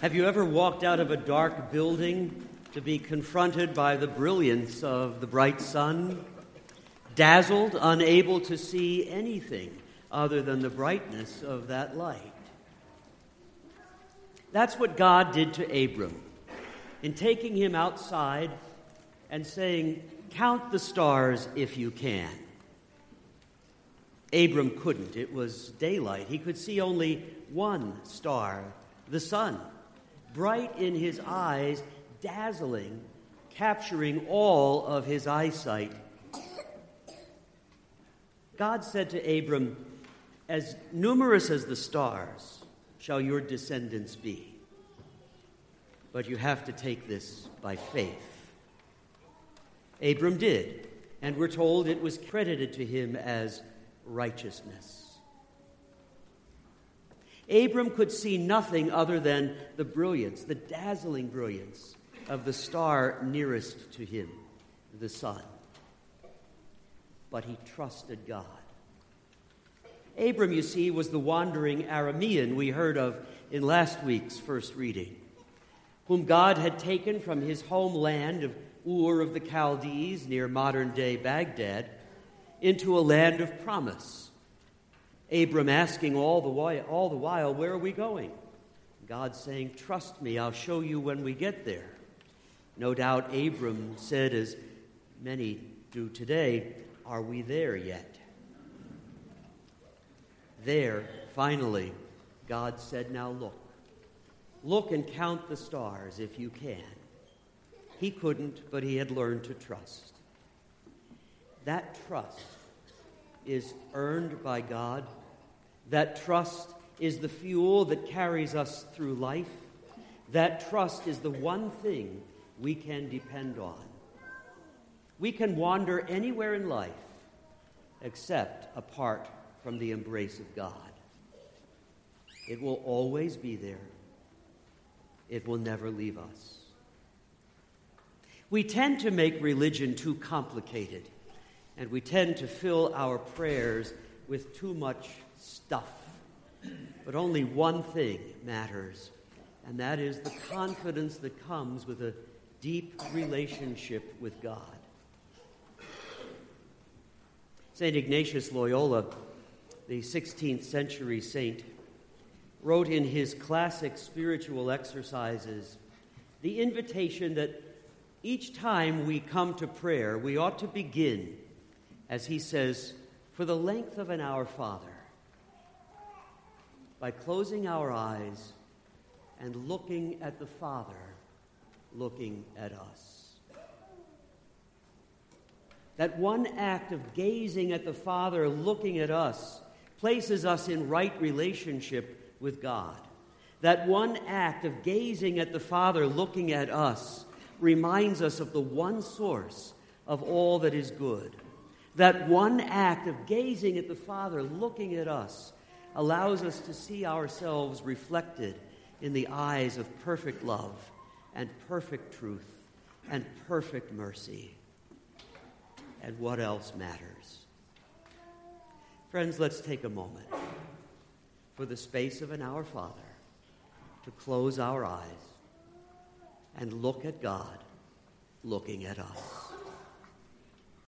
Have you ever walked out of a dark building to be confronted by the brilliance of the bright sun? Dazzled, unable to see anything other than the brightness of that light. That's what God did to Abram in taking him outside and saying, Count the stars if you can. Abram couldn't. It was daylight. He could see only one star, the sun bright in his eyes, dazzling, capturing all of his eyesight. God said to Abram, As numerous as the stars shall your descendants be. But you have to take this by faith. Abram did, and we're told it was credited to him as righteousness. Abram could see nothing other than the brilliance, the dazzling brilliance of the star nearest to him, the sun. But he trusted God. Abram, you see, was the wandering Aramean we heard of in last week's first reading, whom God had taken from his homeland of Ur of the Chaldees near modern day Baghdad into a land of promise Abram asking all the, while, all the while, Where are we going? God saying, Trust me, I'll show you when we get there. No doubt Abram said, as many do today, Are we there yet? There, finally, God said, Now look. Look and count the stars if you can. He couldn't, but he had learned to trust. That trust is earned by God that trust is the fuel that carries us through life. That trust is the one thing we can depend on. We can wander anywhere in life except apart from the embrace of God. It will always be there, it will never leave us. We tend to make religion too complicated, and we tend to fill our prayers with too much stuff. But only one thing matters, and that is the confidence that comes with a deep relationship with God. St. Ignatius Loyola, the 16th century saint, wrote in his classic spiritual exercises the invitation that each time we come to prayer, we ought to begin, as he says, for the length of an Our Father by closing our eyes and looking at the Father looking at us. That one act of gazing at the Father looking at us places us in right relationship with God. That one act of gazing at the Father looking at us reminds us of the one source of all that is good. That one act of gazing at the Father looking at us allows us to see ourselves reflected in the eyes of perfect love and perfect truth and perfect mercy. And what else matters? Friends, let's take a moment for the space of an Our Father to close our eyes and look at God looking at us.